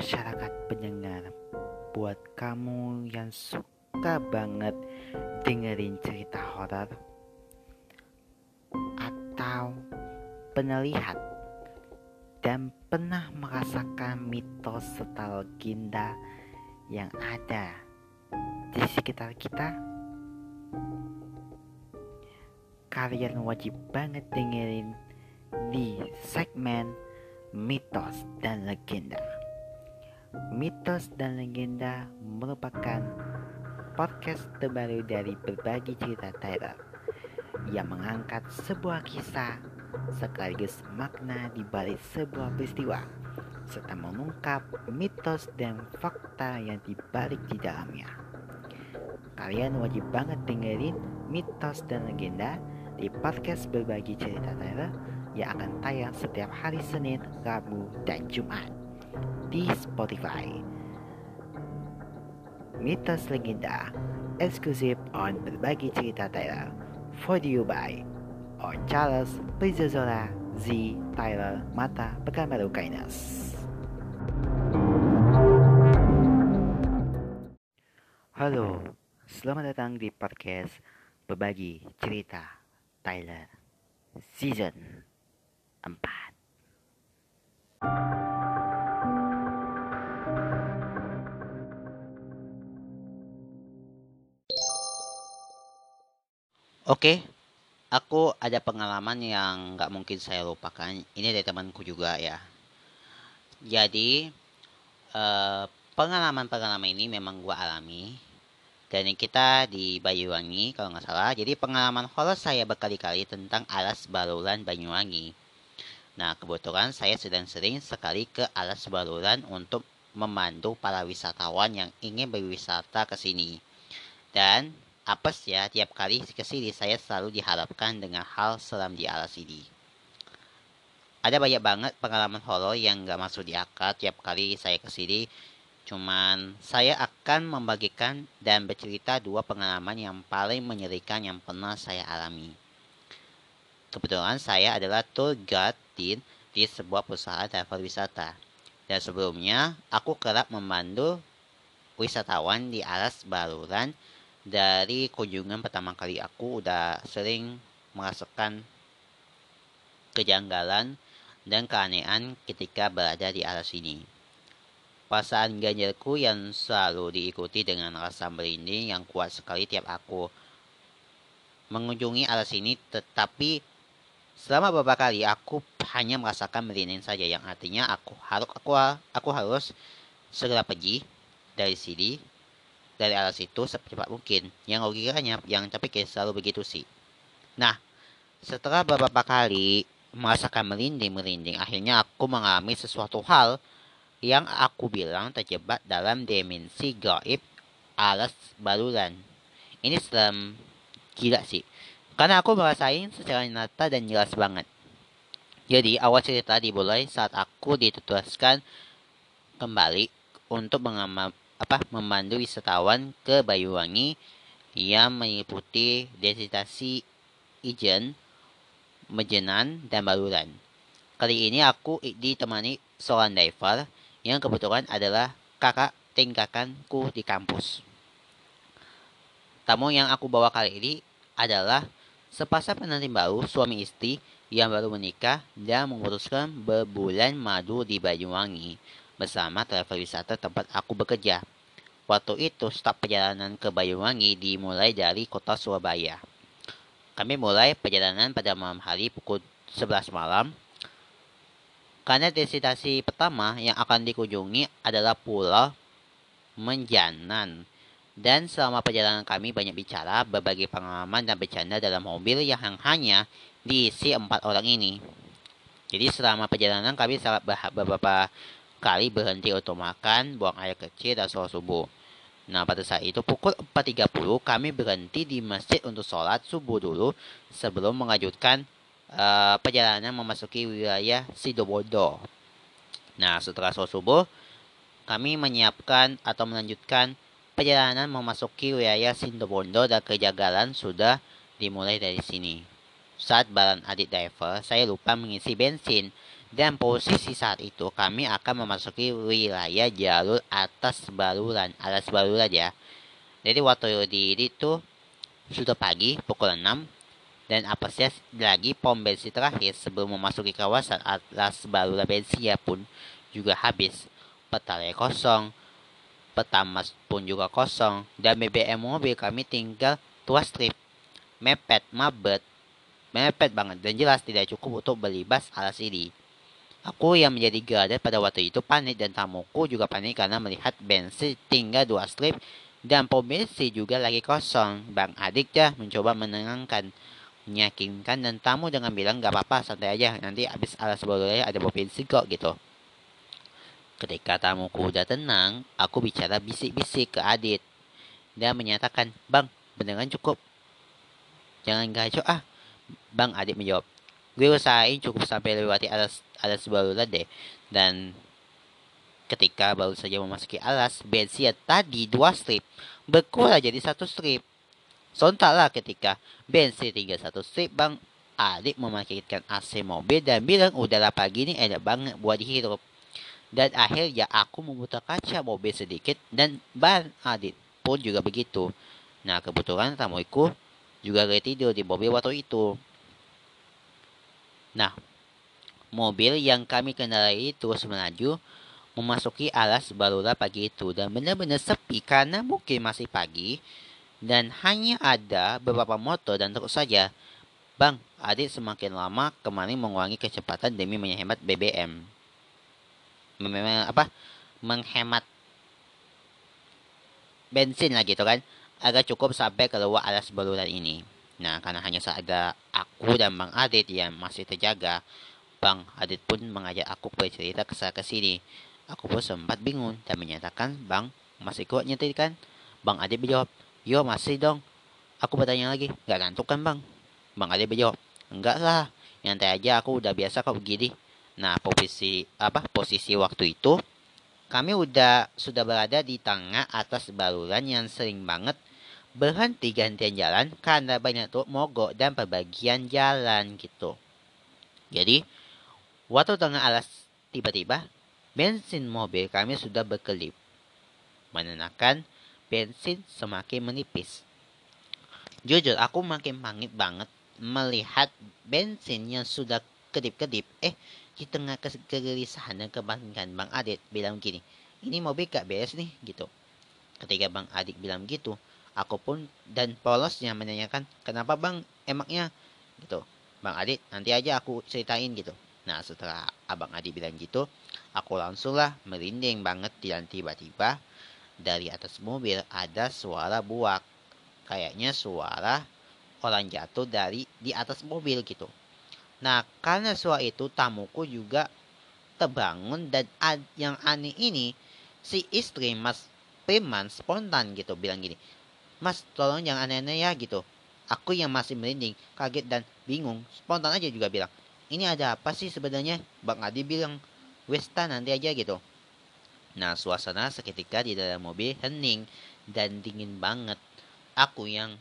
masyarakat pendengar, buat kamu yang suka banget dengerin cerita horor atau penelihat dan pernah merasakan mitos serta legenda yang ada di sekitar kita, kalian wajib banget dengerin di segmen mitos dan legenda. Mitos dan legenda merupakan podcast terbaru dari berbagi cerita Tyler yang mengangkat sebuah kisah sekaligus makna di balik sebuah peristiwa serta mengungkap mitos dan fakta yang dibalik di dalamnya. Kalian wajib banget dengerin mitos dan legenda di podcast berbagi cerita Tyler yang akan tayang setiap hari Senin, Rabu, dan Jumat di Spotify. Mitos Legenda eksklusif on berbagi cerita Tyler for you by on Charles Prizozola Z Tyler Mata Pekanbaru Kainas. Halo, selamat datang di podcast berbagi cerita Tyler season 4. Oke, aku ada pengalaman yang nggak mungkin saya lupakan. Ini dari temanku juga ya. Jadi eh, pengalaman-pengalaman ini memang gua alami. Dan kita di Banyuwangi kalau nggak salah. Jadi pengalaman horor saya berkali-kali tentang alas baluran Banyuwangi. Nah kebetulan saya sedang sering sekali ke alas baluran untuk memandu para wisatawan yang ingin berwisata ke sini. Dan apes ya tiap kali ke sini saya selalu diharapkan dengan hal seram di alas ini. Ada banyak banget pengalaman horor yang gak masuk di akal tiap kali saya ke sini. Cuman saya akan membagikan dan bercerita dua pengalaman yang paling menyerikan yang pernah saya alami. Kebetulan saya adalah tour guide di sebuah perusahaan travel wisata. Dan sebelumnya, aku kerap memandu wisatawan di alas baluran dari kunjungan pertama kali aku udah sering merasakan kejanggalan dan keanehan ketika berada di alas ini. Perasaan ganjalku yang selalu diikuti dengan rasa merinding yang kuat sekali tiap aku mengunjungi alas ini tetapi selama beberapa kali aku hanya merasakan merinding saja yang artinya aku harus aku, aku harus segera pergi dari sini dari alas itu secepat mungkin. Yang logikanya yang tapi kayak selalu begitu sih. Nah, setelah beberapa kali merasakan merinding-merinding, akhirnya aku mengalami sesuatu hal yang aku bilang terjebak dalam dimensi gaib alas baluran. Ini seram gila sih. Karena aku merasain secara nyata dan jelas banget. Jadi awal cerita dimulai saat aku ditugaskan kembali untuk mengamal, apa memandu wisatawan ke Bayuwangi yang meliputi destinasi Ijen, Mejenan, dan Baluran. Kali ini aku ditemani seorang diver yang kebetulan adalah kakak tingkatanku di kampus. Tamu yang aku bawa kali ini adalah sepasang pengantin baru suami istri yang baru menikah dan memutuskan berbulan madu di Banyuwangi bersama travel wisata tempat aku bekerja. Waktu itu, start perjalanan ke Banyuwangi dimulai dari kota Surabaya. Kami mulai perjalanan pada malam hari pukul 11 malam. Karena destinasi pertama yang akan dikunjungi adalah Pulau Menjanan. Dan selama perjalanan kami banyak bicara, berbagi pengalaman dan bercanda dalam mobil yang hanya diisi empat orang ini. Jadi selama perjalanan kami sangat beberapa kali berhenti untuk makan, buang air kecil, dan sholat subuh. Nah, pada saat itu pukul 4.30 kami berhenti di masjid untuk sholat subuh dulu sebelum mengajutkan uh, perjalanan memasuki wilayah Sidobodo. Nah, setelah sholat subuh, kami menyiapkan atau melanjutkan perjalanan memasuki wilayah Sidobondo dan kejagalan sudah dimulai dari sini. Saat balan adik driver, saya lupa mengisi bensin Dan posisi saat itu kami akan memasuki wilayah jalur atas baluran, atas baluran ya. Jadi waktu di itu sudah pagi pukul 6 dan apa sih lagi pom bensin terakhir sebelum memasuki kawasan atas baluran bensin pun juga habis. Petale kosong, petamas pun juga kosong dan BBM mobil kami tinggal tua strip mepet mabet mepet banget dan jelas tidak cukup untuk beli bas alas ini Aku yang menjadi garda pada waktu itu panik dan tamuku juga panik karena melihat bensin tinggal dua strip dan pom bensin juga lagi kosong. Bang Adik dah mencoba menenangkan, meyakinkan dan tamu dengan bilang gak apa-apa santai aja nanti habis alas bolanya ada pom bensin kok gitu. Ketika tamuku udah tenang, aku bicara bisik-bisik ke Adit. Dia menyatakan, Bang, beneran cukup. Jangan gaco ah. Bang Adit menjawab, gue usahain cukup sampai lewati alas alas barulah deh. Dan ketika baru saja memasuki alas bensin tadi dua strip berkurang jadi satu strip. Sontaklah ketika bensin tinggal satu strip bang adik memakaikan AC mobil dan bilang udahlah pagi ini enak banget buat dihirup dan akhirnya aku memutar kaca mobil sedikit dan ban. Adik pun juga begitu. Nah kebetulan tamuiku juga tidur di mobil waktu itu Nah, mobil yang kami kendarai terus melaju memasuki alas barulah pagi itu dan benar-benar sepi karena mungkin masih pagi dan hanya ada beberapa motor dan terus saja Bang, adik semakin lama kemarin mengurangi kecepatan demi menghemat BBM. Memang apa? Menghemat bensin lah gitu kan. Agar cukup sampai keluar alas barulan ini. Nah, karena hanya ada aku dan Bang Adit yang masih terjaga, Bang Adit pun mengajak aku bercerita ke sana ke sini. Aku pun sempat bingung dan menyatakan, Bang, masih kuat nyetir kan? Bang Adit menjawab, Yo, masih dong. Aku bertanya lagi, gak ngantuk kan bang? Bang Adit menjawab, enggak lah, nyantai aja aku udah biasa kok begini. Nah, posisi apa posisi waktu itu kami udah sudah berada di tengah atas baluran yang sering banget berhenti gantian jalan karena banyak tuh mogok dan perbagian jalan gitu. Jadi, waktu tengah alas tiba-tiba bensin mobil kami sudah berkelip. Menenangkan bensin semakin menipis. Jujur, aku makin pangit banget melihat bensin yang sudah kedip-kedip. Eh, di tengah kegelisahan dan kebanggaan Bang Adit bilang gini, ini mobil gak beres nih, gitu. Ketika Bang Adit bilang gitu, aku pun dan polosnya menanyakan kenapa bang? Emaknya gitu. Bang Adit nanti aja aku ceritain gitu. Nah setelah abang Adi bilang gitu aku langsunglah merinding banget dan tiba-tiba dari atas mobil ada suara buak. Kayaknya suara orang jatuh dari di atas mobil gitu. Nah karena suara itu tamuku juga terbangun dan yang aneh ini si istri Mas Priman spontan gitu bilang gini Mas, tolong jangan aneh-aneh ya gitu. Aku yang masih merinding, kaget dan bingung, spontan aja juga bilang, ini ada apa sih sebenarnya? Bang Adi bilang, Westa nanti aja gitu. Nah, suasana seketika di dalam mobil hening dan dingin banget. Aku yang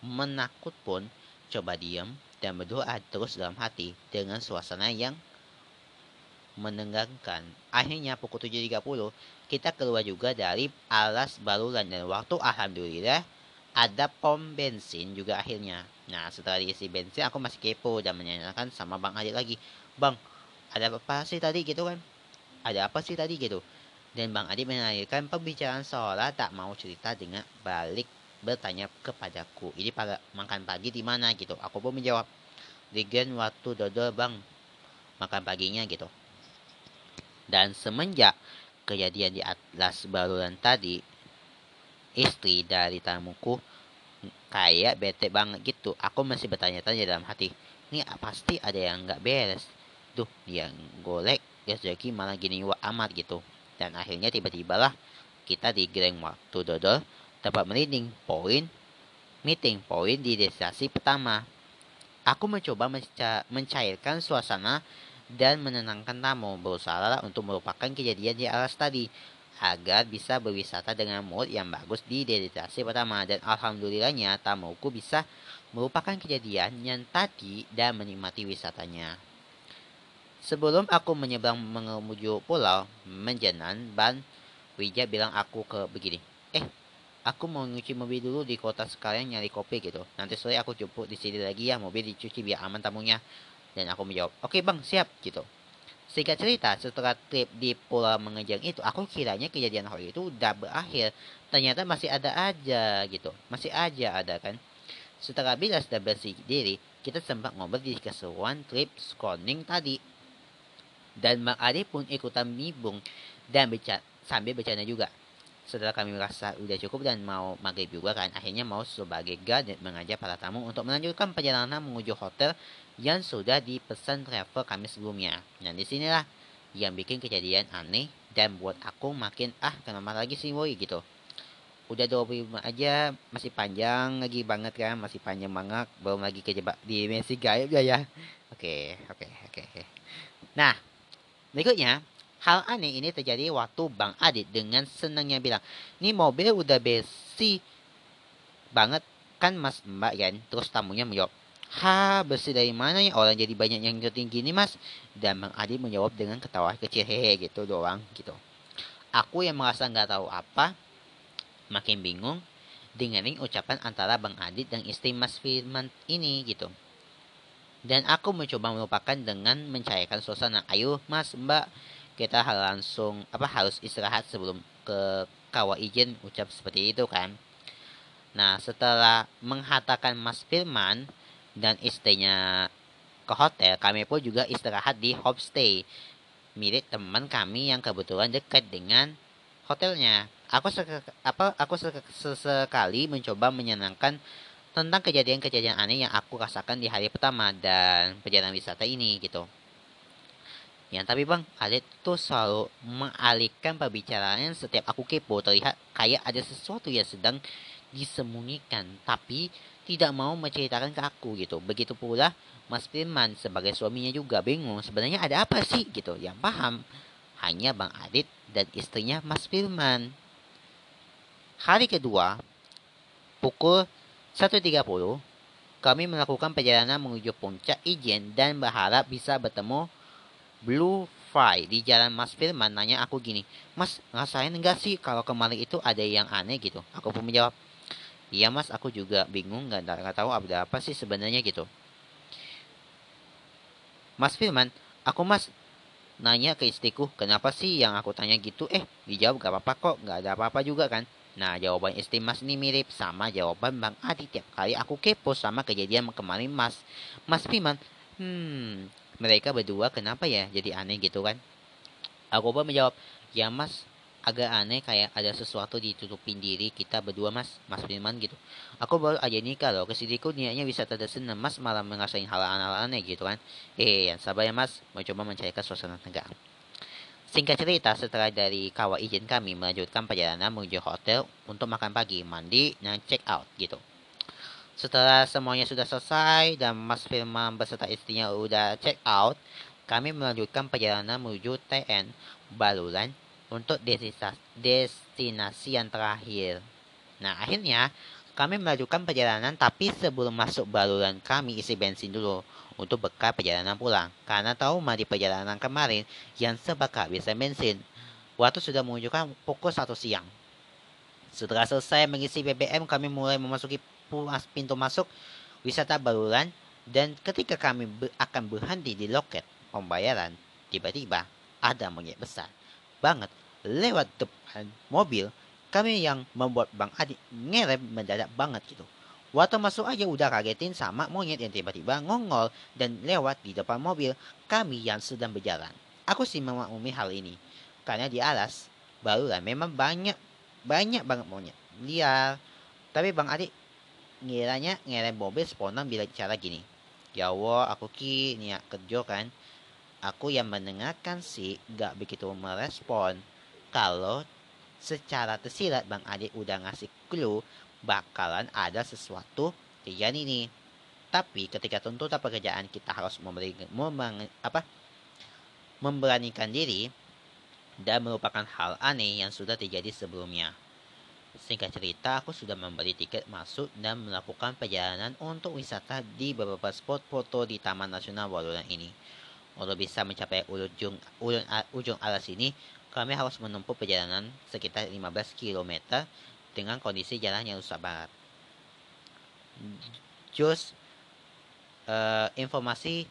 menakut pun coba diam dan berdoa terus dalam hati dengan suasana yang menenggangkan. Akhirnya pukul 7.30 kita keluar juga dari alas baluran dan waktu alhamdulillah ada pom bensin juga akhirnya. Nah setelah diisi bensin aku masih kepo dan menanyakan sama Bang Adit lagi. Bang ada apa sih tadi gitu kan? Ada apa sih tadi gitu? Dan Bang Adit menanyakan pembicaraan seolah tak mau cerita dengan balik bertanya kepadaku. Ini pada makan pagi di mana gitu. Aku pun menjawab. Di waktu dodol bang makan paginya gitu. Dan semenjak kejadian di Atlas Barulan tadi, istri dari tamuku kayak bete banget gitu. Aku masih bertanya-tanya dalam hati, ini pasti ada yang nggak beres. Duh, yang golek, ya jadi malah gini wa amat gitu. Dan akhirnya tiba-tiba lah kita di Grand waktu dodol dapat merinding poin meeting poin di destinasi pertama. Aku mencoba mencairkan suasana dan menenangkan tamu. Berusaha untuk melupakan kejadian di alas tadi agar bisa berwisata dengan mood yang bagus di destinasi pertama dan alhamdulillahnya tamuku bisa melupakan kejadian yang tadi dan menikmati wisatanya. Sebelum aku menyeberang menuju pulau Menjenan, Ban Wija bilang aku ke begini. Eh, aku mau nyuci mobil dulu di kota sekalian nyari kopi gitu. Nanti sore aku jemput di sini lagi ya, mobil dicuci biar aman tamunya. Dan aku menjawab, oke okay, bang, siap gitu. Singkat cerita, setelah trip di Pulau Mengejang itu, aku kiranya kejadian hal itu udah berakhir. Ternyata masih ada aja gitu. Masih aja ada kan. Setelah bilas dan bersih diri, kita sempat ngobrol di keseruan trip skoning tadi. Dan Mak Ade pun ikutan mibung dan bicara, sambil bercanda juga. Setelah kami merasa udah cukup dan mau maghrib juga kan, akhirnya mau sebagai guide mengajak para tamu untuk melanjutkan perjalanan menuju hotel yang sudah dipesan travel kami sebelumnya. Nah di sinilah yang bikin kejadian aneh dan buat aku makin ah kenapa lagi sih woi gitu. Udah 25 aja masih panjang lagi banget kan masih panjang banget belum lagi kejebak di Messi gaib ya ya. Oke oke oke oke. Nah berikutnya Hal aneh ini terjadi waktu Bang Adit dengan senangnya bilang, ini mobil udah besi banget kan mas mbak kan? Terus tamunya menjawab, Ha, bersih dari mana ya orang jadi banyak yang syuting gini mas? Dan Bang Adi menjawab dengan ketawa kecil hehe gitu doang gitu. Aku yang merasa nggak tahu apa, makin bingung dengerin ucapan antara Bang Adit dan istri Mas Firman ini gitu. Dan aku mencoba melupakan dengan mencairkan suasana. Ayo mas, mbak, kita harus langsung apa harus istirahat sebelum ke kawah izin ucap seperti itu kan. Nah setelah mengatakan Mas Firman, dan istrinya ke hotel, kami pun juga istirahat di homestay milik teman kami yang kebetulan dekat dengan hotelnya. Aku apa aku sesekali mencoba menyenangkan tentang kejadian-kejadian aneh yang aku rasakan di hari pertama dan perjalanan wisata ini gitu. Ya, tapi bang, Alit tuh selalu mengalihkan pembicaraan setiap aku kepo terlihat kayak ada sesuatu yang sedang disembunyikan, tapi tidak mau menceritakan ke aku gitu. Begitu pula Mas Firman sebagai suaminya juga bingung sebenarnya ada apa sih gitu. Yang paham hanya Bang Adit dan istrinya Mas Firman. Hari kedua, pukul 1.30, kami melakukan perjalanan menuju puncak Ijen dan berharap bisa bertemu Blue Fry di jalan Mas Firman nanya aku gini, Mas ngerasain enggak sih kalau kemarin itu ada yang aneh gitu? Aku pun menjawab, Iya mas, aku juga bingung nggak nggak tahu ada apa sih sebenarnya gitu. Mas Firman, aku mas nanya ke istriku, kenapa sih yang aku tanya gitu? Eh, dijawab gak apa-apa kok, nggak ada apa-apa juga kan. Nah, jawaban istri mas ini mirip sama jawaban Bang Adi tiap kali aku kepo sama kejadian kemarin mas. Mas Firman, hmm, mereka berdua kenapa ya jadi aneh gitu kan? Aku pun menjawab, ya mas, agak aneh kayak ada sesuatu ditutupin diri kita berdua mas mas Firman gitu aku baru aja nikah loh kesediku niatnya bisa tersenam mas malah ngerasain hal aneh gitu kan eh yang sabar ya mas mau coba mencairkan suasana tegang Singkat cerita, setelah dari kawah izin kami melanjutkan perjalanan menuju hotel untuk makan pagi, mandi, dan check out gitu. Setelah semuanya sudah selesai dan Mas Firman beserta istrinya udah check out, kami melanjutkan perjalanan menuju TN Baluran untuk destinasi yang terakhir. Nah, akhirnya kami melakukan perjalanan tapi sebelum masuk baluran kami isi bensin dulu untuk bekal perjalanan pulang. Karena tahu di perjalanan kemarin yang sebab kehabisan bensin. Waktu sudah menunjukkan pukul 1 siang. Setelah selesai mengisi BBM, kami mulai memasuki pintu masuk wisata baluran dan ketika kami akan berhenti di loket pembayaran, tiba-tiba ada monyet besar banget lewat depan mobil kami yang membuat Bang Adi ngerem mendadak banget gitu. Waktu masuk aja udah kagetin sama monyet yang tiba-tiba ngongol dan lewat di depan mobil kami yang sedang berjalan. Aku sih memaklumi hal ini. Karena di alas barulah memang banyak banyak banget monyet liar. Tapi Bang Adi ngiranya ngerem mobil spontan bila cara gini. Ya Allah, aku ki niat kerja kan. Aku yang mendengarkan sih gak begitu merespon kalau secara tersirat Bang Adik udah ngasih clue bakalan ada sesuatu kejadian ini. Tapi ketika tuntutan pekerjaan kita harus memberi, memang, apa, memberanikan diri dan merupakan hal aneh yang sudah terjadi sebelumnya. Singkat cerita, aku sudah membeli tiket masuk dan melakukan perjalanan untuk wisata di beberapa spot foto di Taman Nasional Waluran ini. Untuk bisa mencapai ujung, ujung, ujung alas ini, kami harus menempuh perjalanan sekitar 15 km dengan kondisi jalan yang rusak berat. Just uh, informasi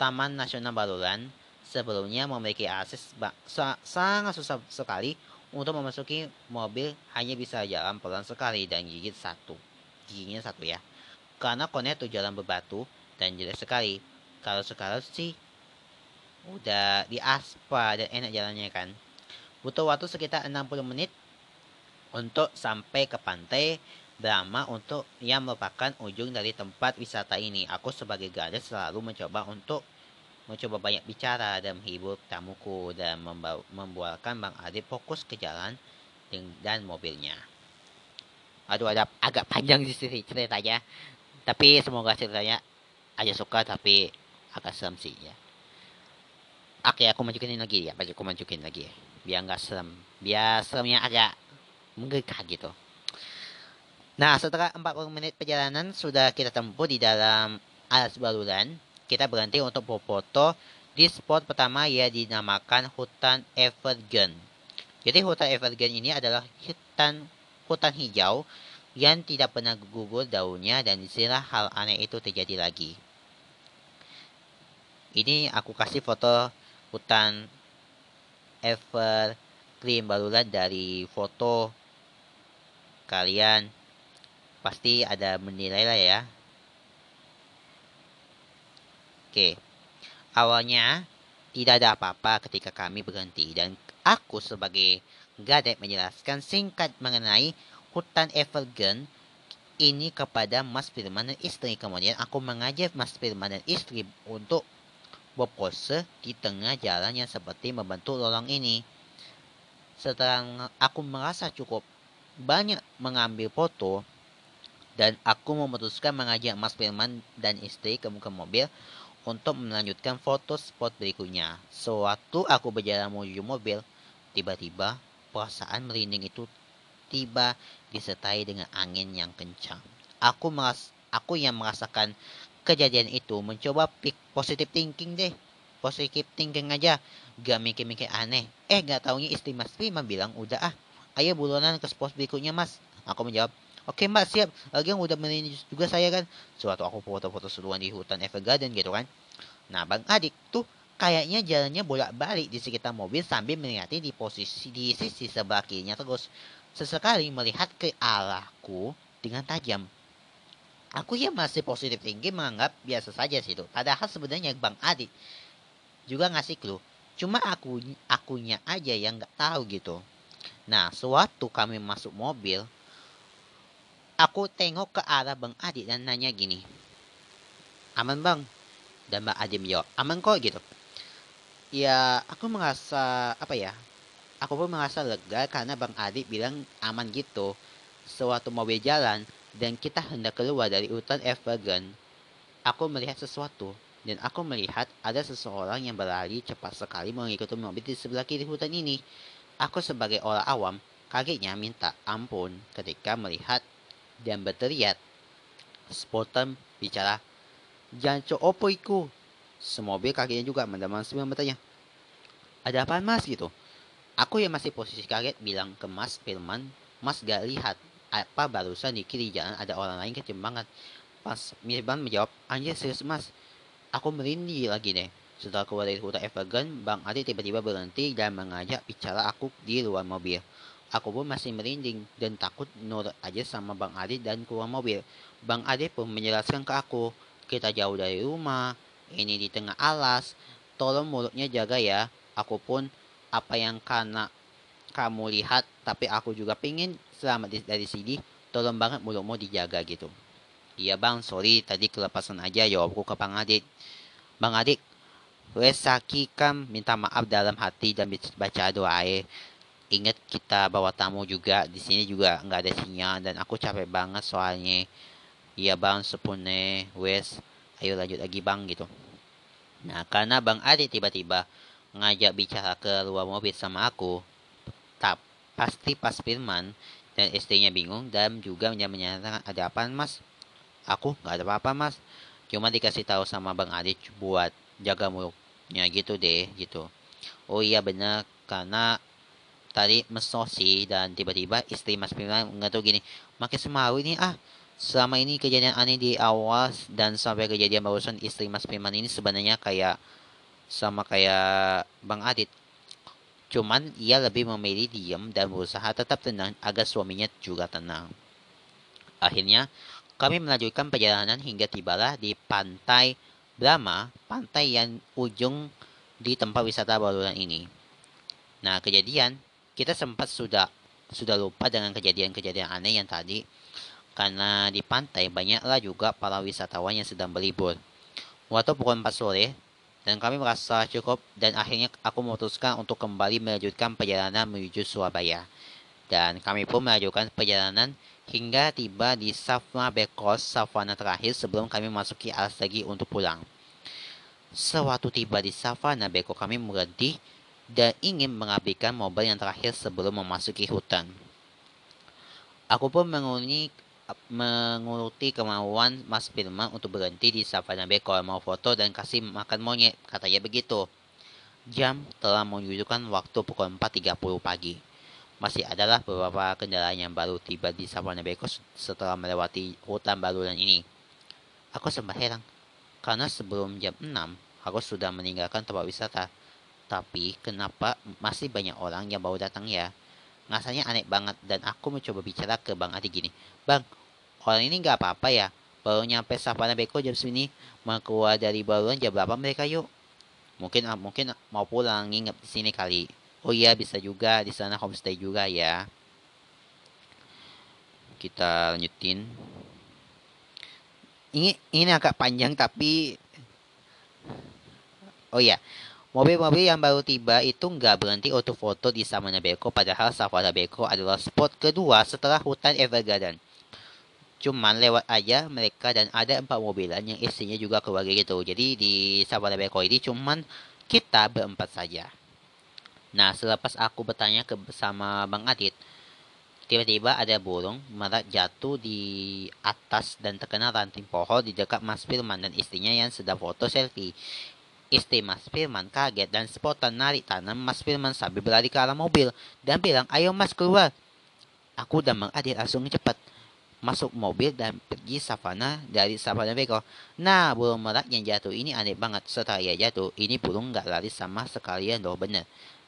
Taman Nasional Baluran sebelumnya memiliki akses sangat susah sekali untuk memasuki mobil hanya bisa jalan pelan sekali dan gigit satu. Giginya satu ya. Karena konek itu jalan berbatu dan jelek sekali. Kalau sekarang sih udah di aspal dan enak jalannya kan. Butuh waktu sekitar 60 menit untuk sampai ke pantai Brahma untuk yang merupakan ujung dari tempat wisata ini. Aku sebagai gadis selalu mencoba untuk mencoba banyak bicara dan menghibur tamuku dan membuatkan Bang Adit fokus ke jalan dan mobilnya. Aduh, ada agak panjang sih ceritanya. Tapi semoga ceritanya aja suka tapi agak serem sih ya. Oke, aku masukin lagi ya. Aku masukin lagi ya. Biar nggak serem. Biar seremnya agak menggigah gitu. Nah, setelah 40 menit perjalanan sudah kita tempuh di dalam alas baluran, kita berhenti untuk berfoto di spot pertama ya dinamakan hutan Evergreen. Jadi hutan Evergreen ini adalah hutan hutan hijau yang tidak pernah gugur daunnya dan di sinilah hal aneh itu terjadi lagi. Ini aku kasih foto hutan evergreen barulah dari foto kalian pasti ada menilai lah ya oke awalnya tidak ada apa-apa ketika kami berhenti dan aku sebagai gadek menjelaskan singkat mengenai hutan evergreen ini kepada Mas Firman dan istri. Kemudian aku mengajak Mas Firman dan istri untuk berpose di tengah jalan yang seperti membentuk lorong ini. Setelah aku merasa cukup banyak mengambil foto dan aku memutuskan mengajak Mas Firman dan istri ke muka mobil untuk melanjutkan foto spot berikutnya. Sewaktu aku berjalan menuju mobil, tiba-tiba perasaan merinding itu tiba disertai dengan angin yang kencang. Aku meras aku yang merasakan kejadian itu mencoba pick positive thinking deh positive thinking aja gak mikir-mikir aneh eh gak taunya istri mas Prima bilang udah ah ayo buronan ke spot berikutnya mas aku menjawab Oke mbak siap Lagi yang udah meninju juga saya kan Suatu aku foto-foto seruan di hutan Evergarden gitu kan Nah bang adik tuh Kayaknya jalannya bolak-balik di sekitar mobil Sambil melihatnya di posisi di sisi sebelah kirinya terus Sesekali melihat ke arahku Dengan tajam Aku ya masih positif tinggi menganggap biasa saja sih itu. Padahal sebenarnya Bang Adit juga ngasih clue. Cuma aku akunya aja yang nggak tahu gitu. Nah, sewaktu kami masuk mobil, aku tengok ke arah Bang Adit dan nanya gini. Aman bang? Dan Bang Adit menjawab, aman kok gitu. Ya, aku merasa, apa ya, aku pun merasa lega karena Bang Adit bilang aman gitu. Sewaktu mobil jalan, dan kita hendak keluar dari hutan Evergreen, aku melihat sesuatu dan aku melihat ada seseorang yang berlari cepat sekali mengikuti mobil di sebelah kiri hutan ini. Aku sebagai orang awam kagetnya minta ampun ketika melihat dan berteriak. Spontan bicara, jangan opo iku. Semobil kakinya juga mendalam semua bertanya, ada apa mas gitu? Aku yang masih posisi kaget bilang ke mas Firman, mas gak lihat apa barusan di kiri jalan ada orang lain kecil banget. Pas Mirban menjawab, anjir serius mas, aku merinding lagi deh. Setelah keluar dari hutan Evergreen, Bang Adi tiba-tiba berhenti dan mengajak bicara aku di luar mobil. Aku pun masih merinding dan takut nurut aja sama Bang Adi dan keluar mobil. Bang Adi pun menjelaskan ke aku, kita jauh dari rumah, ini di tengah alas, tolong mulutnya jaga ya. Aku pun apa yang karena kamu lihat, tapi aku juga pingin selamat dari sini tolong banget mulutmu dijaga gitu iya bang sorry tadi kelepasan aja jawabku ke bang adik bang adik Wesaki kan minta maaf dalam hati dan baca doa eh. Ingat kita bawa tamu juga di sini juga nggak ada sinyal dan aku capek banget soalnya. Iya bang sepune wes ayo lanjut lagi bang gitu. Nah karena bang Adi tiba-tiba ngajak bicara ke luar mobil sama aku, tak pasti pas Firman dan istrinya bingung dan juga menyatakan ada apa mas? Aku nggak ada apa-apa mas. Cuma dikasih tahu sama Bang Adit buat jaga mulut Ya gitu deh, gitu. Oh iya benar, karena tadi mesosi dan tiba-tiba istri Mas Firman nggak gini, makin semalu ini ah selama ini kejadian aneh di awal dan sampai kejadian barusan istri Mas Firman ini sebenarnya kayak sama kayak Bang Adit. Cuman ia lebih memilih diam dan berusaha tetap tenang agar suaminya juga tenang. Akhirnya, kami melanjutkan perjalanan hingga tibalah di pantai Brahma, pantai yang ujung di tempat wisata baluran ini. Nah, kejadian kita sempat sudah sudah lupa dengan kejadian-kejadian aneh yang tadi karena di pantai banyaklah juga para wisatawan yang sedang berlibur. Waktu pukul 4 sore, dan kami merasa cukup dan akhirnya aku memutuskan untuk kembali melanjutkan perjalanan menuju Surabaya. Dan kami pun melanjutkan perjalanan hingga tiba di Savana Bekos Savana terakhir sebelum kami masuki alas lagi untuk pulang. Sewaktu tiba di Savana Beko kami berhenti dan ingin mengabaikan mobil yang terakhir sebelum memasuki hutan. Aku pun mengulangi menguruti kemauan Mas Firman untuk berhenti di Savana Beko mau foto dan kasih makan monyet, katanya begitu. Jam telah menunjukkan waktu pukul 4.30 pagi. Masih adalah beberapa kendaraan yang baru tiba di Savana Bekos setelah melewati hutan baluran ini. Aku sempat heran, karena sebelum jam 6, aku sudah meninggalkan tempat wisata. Tapi kenapa masih banyak orang yang baru datang ya? Rasanya aneh banget dan aku mencoba bicara ke Bang Adi gini. Bang, orang ini nggak apa-apa ya? Baru nyampe Savana Beko jam segini, mau keluar dari baluran jam berapa mereka yuk? Mungkin mungkin mau pulang nginep di sini kali. Oh iya bisa juga di sana homestay juga ya. Kita lanjutin. Ini ini agak panjang tapi Oh iya, mobil-mobil yang baru tiba itu nggak berhenti untuk foto di Samana Beko padahal Savana Beko adalah spot kedua setelah hutan Evergarden. Cuman lewat aja mereka dan ada empat mobilan yang isinya juga keluarga gitu. Jadi di Savana Beko ini cuman kita berempat saja. Nah, selepas aku bertanya ke sama Bang Adit, tiba-tiba ada burung merak jatuh di atas dan terkena ranting pohon di dekat Mas Firman dan istrinya yang sedang foto selfie. Istri Mas Firman kaget dan spontan narik tangan Mas Firman sambil berlari ke arah mobil dan bilang, ayo Mas keluar. Aku dan Bang Adit langsung cepat masuk mobil dan pergi savana dari savana Beko. Nah, burung merak yang jatuh ini aneh banget. Setelah ia jatuh, ini burung nggak lari sama sekalian loh bener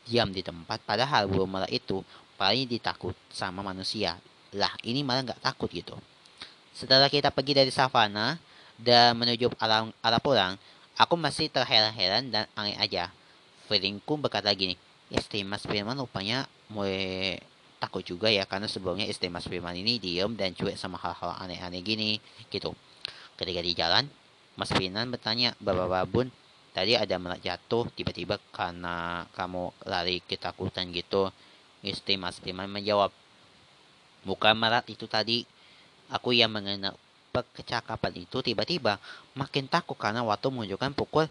diam di tempat padahal burung merak itu paling ditakut sama manusia lah ini malah nggak takut gitu setelah kita pergi dari savana dan menuju arah, arah pulang aku masih terheran-heran dan aneh aja. Feelingku berkata gini istri Mas rupanya mulai takut juga ya karena sebelumnya istri Mas ini diem dan cuek sama hal-hal aneh-aneh gini gitu. Ketika di jalan Mas Firman bertanya Bapak Babun tadi ada merak jatuh tiba-tiba karena kamu lari ketakutan gitu. Istri Mas menjawab bukan merak itu tadi. Aku yang mengenal percakapan itu tiba-tiba makin takut karena waktu menunjukkan pukul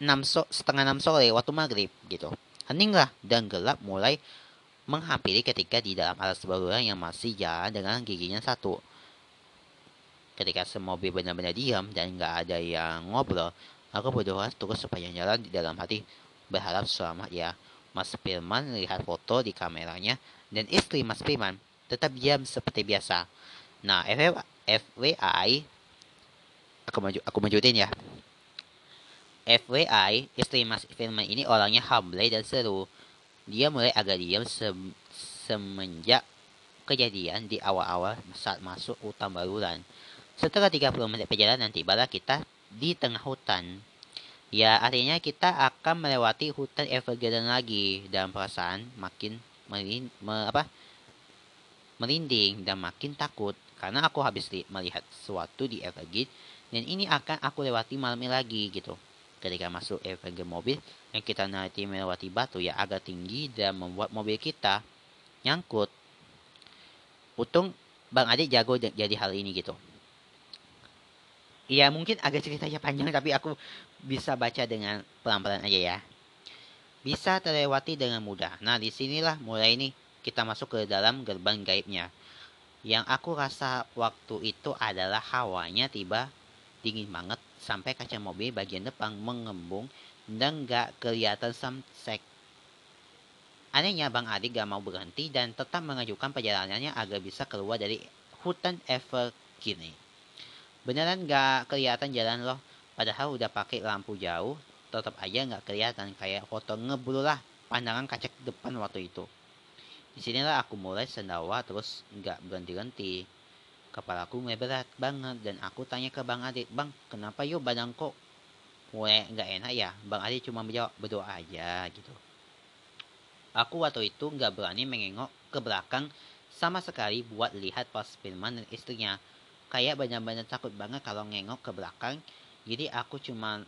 6 so, setengah 6 sore waktu maghrib gitu heninglah dan gelap mulai menghampiri ketika di dalam alas baluran yang masih jalan dengan giginya satu ketika semobil benar-benar diam dan nggak ada yang ngobrol Aku berdoa terus sepanjang jalan di dalam hati, berharap selamat ya. Mas Firman melihat foto di kameranya, dan istri Mas Firman tetap diam seperti biasa. Nah, FWI, aku maju, aku majuin ya. FWI, istri Mas Firman ini orangnya humble dan seru. Dia mulai agak diam se semenjak kejadian di awal-awal saat masuk hutan baluran. Setelah 30 menit perjalanan, tibalah kita di tengah hutan. Ya, artinya kita akan melewati hutan Evergarden lagi dan perasaan makin merin, me, apa, merinding dan makin takut karena aku habis melihat sesuatu di Evergreen dan ini akan aku lewati malam ini lagi gitu. Ketika masuk Evergreen mobil yang kita nanti melewati batu yang agak tinggi dan membuat mobil kita nyangkut. Untung Bang Adik jago jadi hal ini gitu. Iya mungkin agak ceritanya panjang tapi aku bisa baca dengan pelan-pelan aja ya. Bisa terlewati dengan mudah. Nah di sinilah mulai ini kita masuk ke dalam gerbang gaibnya. Yang aku rasa waktu itu adalah hawanya tiba dingin banget sampai kaca mobil bagian depan mengembung dan gak kelihatan samsek. Anehnya Bang Adi gak mau berhenti dan tetap mengajukan perjalanannya agar bisa keluar dari hutan Evergreen. Beneran gak kelihatan jalan loh, padahal udah pakai lampu jauh, tetap aja gak kelihatan kayak foto ngebul lah pandangan kaca depan waktu itu. Di sinilah aku mulai sendawa terus gak berhenti-henti. Kepalaku mulai berat banget dan aku tanya ke Bang Adit, Bang, kenapa yuk badan kok mulai nggak enak ya? Bang Adit cuma menjawab berdoa aja gitu. Aku waktu itu nggak berani mengengok ke belakang sama sekali buat lihat pas Firman dan istrinya. Kayak benar-benar takut banget kalau ngengok ke belakang. Jadi aku cuma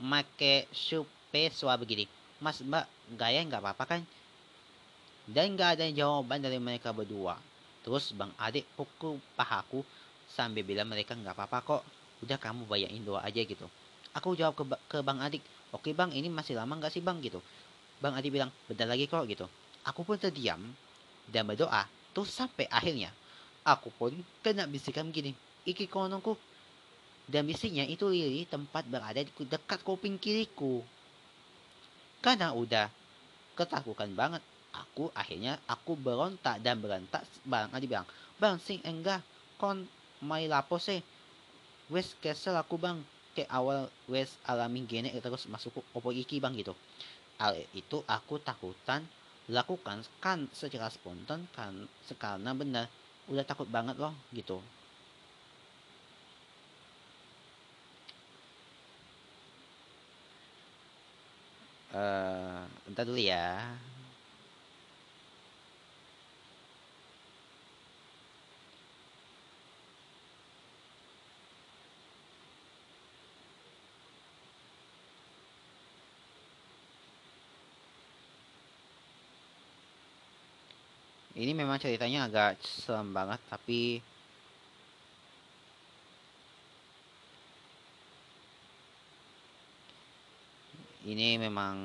make supe suara begini. Mas mbak gaya nggak apa-apa kan? Dan nggak ada jawaban dari mereka berdua. Terus Bang Adik pukul pahaku sambil bilang mereka nggak apa-apa kok. Udah kamu bayarin doa aja gitu. Aku jawab ke, ke Bang Adik, oke Bang ini masih lama nggak sih Bang gitu. Bang Adik bilang, bentar lagi kok gitu. Aku pun terdiam dan berdoa. Terus sampai akhirnya aku pun kena bisikan gini. Iki kononku. Dan bisiknya itu Lili tempat berada di dekat kuping kiriku. Karena udah ketakutan banget aku akhirnya aku berontak dan berontak bang Adi bilang bang sing enggak kon mai lapo sih? Wes kesel aku bang. Ke awal wes alami gene terus masuk opo iki bang gitu. Al itu aku takutan lakukan kan secara spontan kan karena benar udah takut banget loh gitu. Uh, entar dulu ya ini memang ceritanya agak serem banget tapi ini memang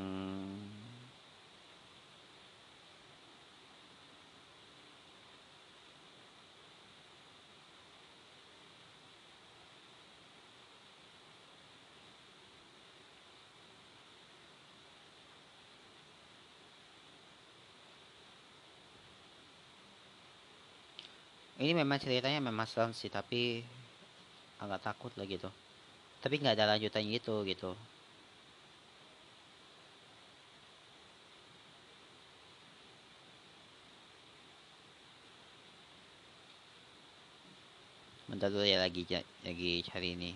ini memang ceritanya memang serem sih tapi agak takut lah gitu. Tapi nggak ada lanjutannya gitu gitu. Bentar dulu ya lagi lagi cari ini.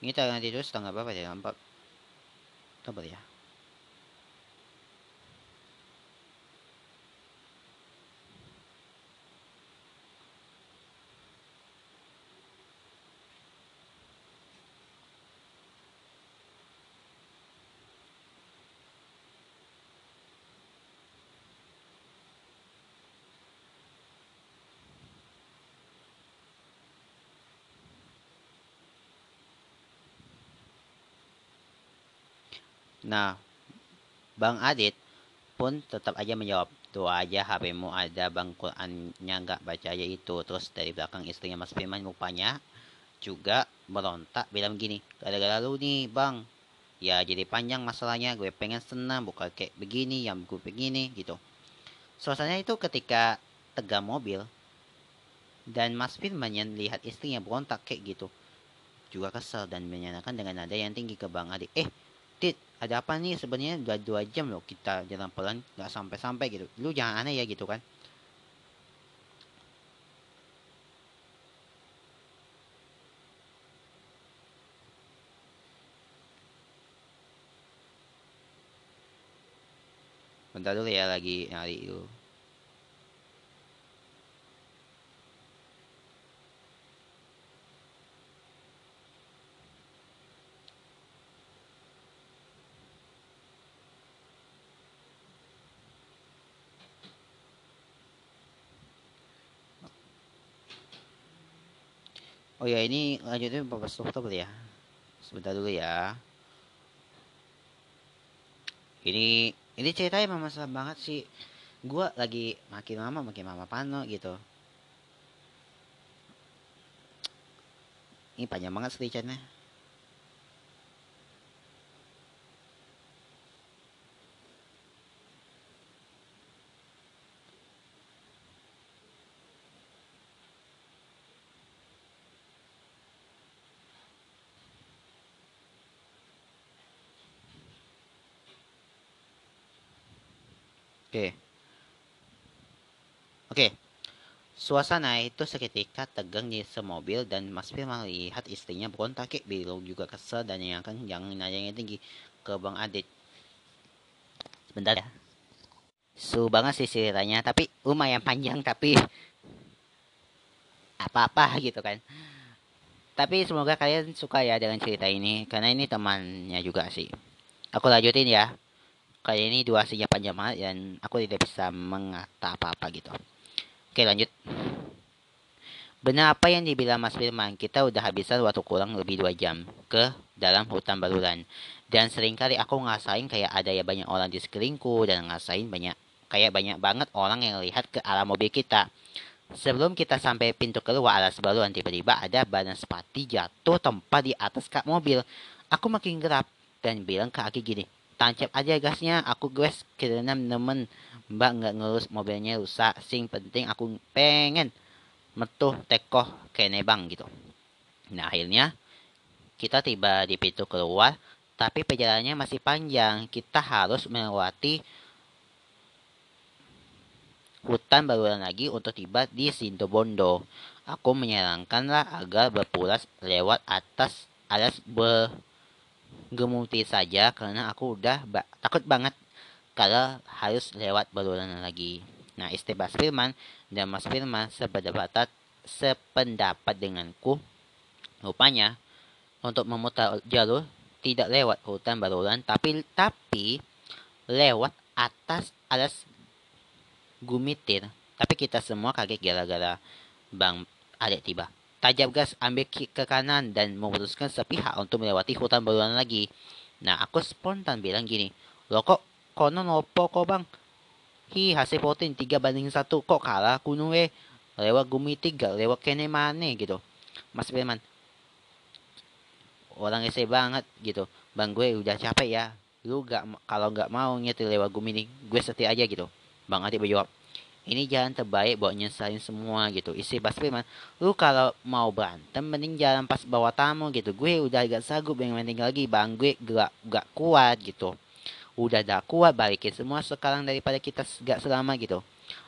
Ini nanti terus setengah berapa ya? Nampak coba ya Nah, Bang Adit pun tetap aja menjawab, tuh aja HPmu ada Bang Qurannya nggak baca aja itu. Terus dari belakang istrinya Mas Firman rupanya juga merontak bilang gini, gara-gara lu nih Bang, ya jadi panjang masalahnya, gue pengen senang, bukan kayak begini, yang gue begini gitu. Suasananya itu ketika tegang mobil, dan Mas Firman yang lihat istrinya berontak kayak gitu, juga kesel dan menyatakan dengan nada yang tinggi ke Bang Adit, eh, Dit, ada apa nih? Sebenarnya udah dua jam loh kita jalan pelan nggak sampai-sampai gitu. Lu jangan aneh ya gitu kan. Bentar dulu ya lagi nyari itu Oh ya ini lanjutnya Bapak Oktober ya. Sebentar dulu ya. Ini ini ceritanya masalah banget sih. Gua lagi makin lama makin lama pano gitu. Ini panjang banget ceritanya. Oke. Oke. Suasana itu seketika tegang di semobil dan Mas Firman melihat istrinya berontak kek Bilo juga kesel dan yang kan yang nanya tinggi ke Bang Adit. Sebentar ya. Su banget sih ceritanya tapi lumayan panjang tapi apa-apa gitu kan. Tapi semoga kalian suka ya dengan cerita ini karena ini temannya juga sih. Aku lanjutin ya. Kali ini durasinya panjang banget dan aku tidak bisa mengata apa-apa gitu. Oke lanjut. Benar apa yang dibilang Mas Firman, kita udah habisan waktu kurang lebih dua jam ke dalam hutan baluran. Dan sering kali aku ngasain kayak ada ya banyak orang di sekelilingku dan ngasain banyak kayak banyak banget orang yang lihat ke arah mobil kita. Sebelum kita sampai pintu keluar arah sebaluran, tiba-tiba ada badan sepati jatuh tempat di atas kap mobil. Aku makin gerap dan bilang ke Aki gini, tancap aja gasnya, aku gue karena nemen Mbak nggak ngurus mobilnya rusak. Sing penting aku pengen metuh tekoh kene bang gitu. Nah akhirnya kita tiba di pintu keluar, tapi perjalanannya masih panjang. Kita harus melewati hutan baruan lagi untuk tiba di Sintobondo. Aku menyarankanlah agar berpulas lewat atas alas bergemuti saja karena aku udah ba takut banget kalau harus lewat baluran lagi. Nah, istri Mas Firman dan Mas Firman sependapat, sependapat denganku. Rupanya, untuk memutar jalur tidak lewat hutan baluran, tapi tapi lewat atas alas gumitir. Tapi kita semua kaget gara-gara Bang Adek tiba. Tajam gas ambil ke kanan dan memutuskan sepihak untuk melewati hutan baluran lagi. Nah, aku spontan bilang gini, Loh kok konon opo kok bang? Hi hasil protein tiga banding satu kok kalah kuno eh? Lewat gumi tiga lewat kene mana gitu. Mas Firman orang ese banget gitu. Bang gue udah capek ya. Lu gak kalau nggak mau nyetir lewat gumi nih gue setia aja gitu. Bang Ati berjawab ini jalan terbaik buat nyesain semua gitu isi Mas Firman lu kalau mau berantem mending jalan pas bawa tamu gitu gue udah agak sagup yang penting lagi bang gue gak gak kuat gitu udah dah kuat balikin semua sekarang daripada kita gak selama gitu.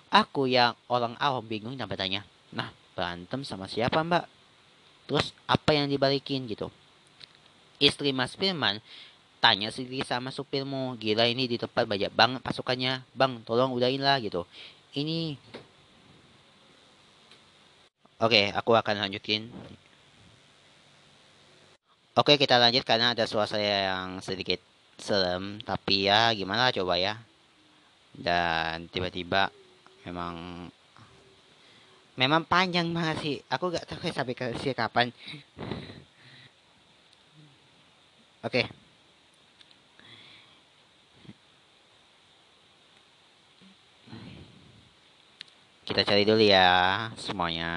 Aku yang orang awam bingung dan bertanya, nah berantem sama siapa mbak? Terus apa yang dibalikin gitu? Istri Mas Firman tanya sendiri sama supirmu, gila ini di tempat banyak banget pasukannya, bang tolong udahin lah gitu. Ini. Oke, aku akan lanjutin. Oke, kita lanjut karena ada suasana yang sedikit serem. Tapi ya gimana coba ya. Dan tiba-tiba memang memang panjang banget sih. Aku gak tahu sampai ke kapan. Oke. okay. Kita cari dulu ya semuanya.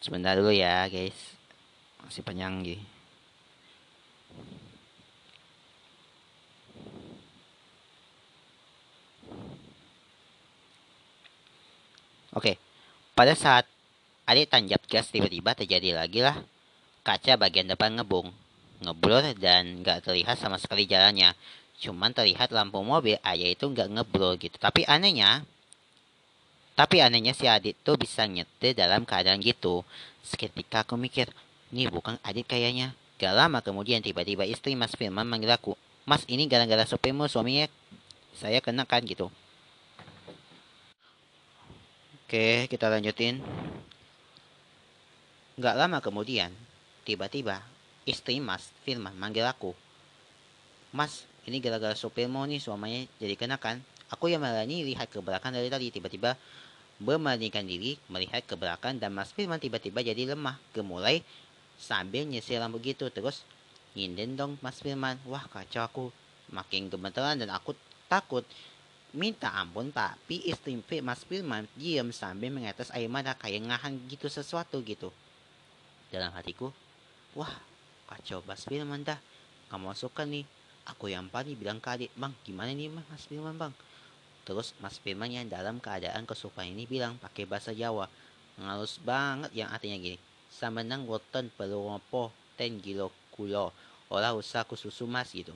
Sebentar dulu ya guys. Masih panjang gitu Oke, pada saat adik tanjap gas tiba-tiba terjadi lagi lah kaca bagian depan ngebung, ngeblur dan nggak terlihat sama sekali jalannya. Cuman terlihat lampu mobil aja itu nggak ngeblur gitu. Tapi anehnya tapi anehnya si Adit tuh bisa nyetir dalam keadaan gitu. Seketika aku mikir, ini bukan Adit kayaknya. Gak lama kemudian tiba-tiba istri Mas Firman manggil aku. Mas ini gara-gara sopirmu suaminya saya kenakan gitu. Oke, kita lanjutin. Gak lama kemudian, tiba-tiba istri Mas Firman manggil aku. Mas, ini gara-gara sopirmu nih suaminya jadi kenakan. Aku yang melani lihat ke belakang dari tadi tiba-tiba memalingkan diri, melihat ke belakang dan Mas Firman tiba-tiba jadi lemah, gemulai sambil nyisiran begitu. Terus nyinden dong Mas Firman. Wah kacau aku. Makin gemeteran dan aku takut. Minta ampun tapi istri Mas Firman diam sambil mengetes air mata kayak ngahan gitu sesuatu gitu. Dalam hatiku, wah kacau Mas Firman dah. Kamu suka nih. Aku yang paling bilang ke bang gimana nih Mas Firman bang? Terus Mas Firman yang dalam keadaan kesukaan ini bilang pakai bahasa Jawa. Ngalus banget yang artinya gini. Samenang woten perlu ngopo ten gilo kulo. Olah usah kususu mas gitu.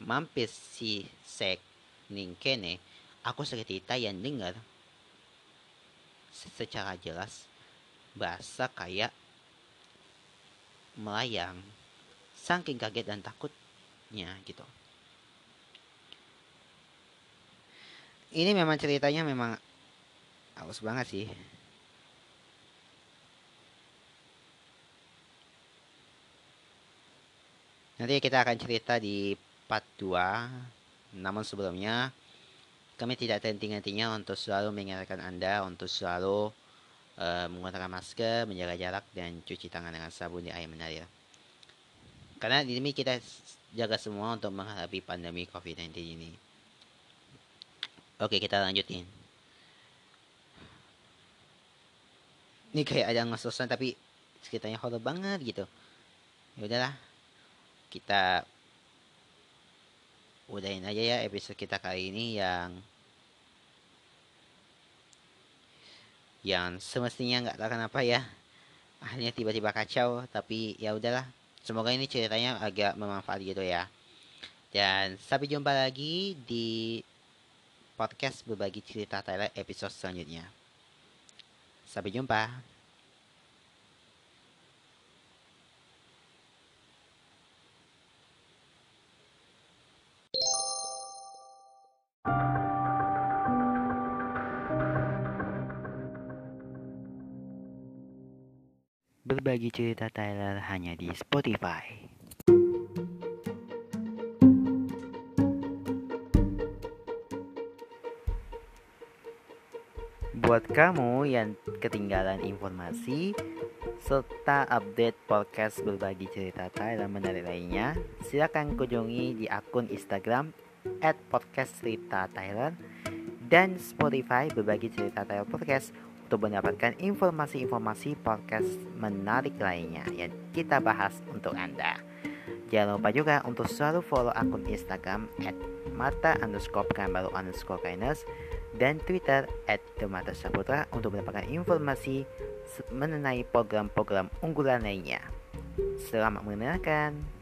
Mampir si sek ning kene. Aku cerita yang dengar. Secara jelas bahasa kayak melayang. Saking kaget dan takutnya gitu. Ini memang ceritanya memang halus banget sih. Nanti kita akan cerita di part 2 namun sebelumnya kami tidak henti-hentinya untuk selalu mengingatkan Anda untuk selalu uh, menggunakan masker, menjaga jarak, dan cuci tangan dengan sabun di air mengalir. Karena sini kita jaga semua untuk menghadapi pandemi COVID-19 ini. Oke, kita lanjutin. Ini kayak ada ngos tapi sekitarnya horror banget gitu. Ya udahlah. Kita udahin aja ya episode kita kali ini yang yang semestinya nggak tahu kenapa ya akhirnya tiba-tiba kacau tapi ya udahlah semoga ini ceritanya agak bermanfaat gitu ya dan sampai jumpa lagi di podcast berbagi cerita Thailand episode selanjutnya. Sampai jumpa. Berbagi cerita Tyler hanya di Spotify. Buat kamu yang ketinggalan informasi serta update podcast berbagi cerita Thailand menarik lainnya, silakan kunjungi di akun Instagram at podcast cerita Thailand dan Spotify berbagi cerita Thailand podcast untuk mendapatkan informasi-informasi podcast menarik lainnya yang kita bahas untuk Anda. Jangan lupa juga untuk selalu follow akun Instagram at mata underscore baru underscore kindness dan Twitter at Demata Saputra untuk mendapatkan informasi mengenai program-program unggulan lainnya. Selamat mendengarkan.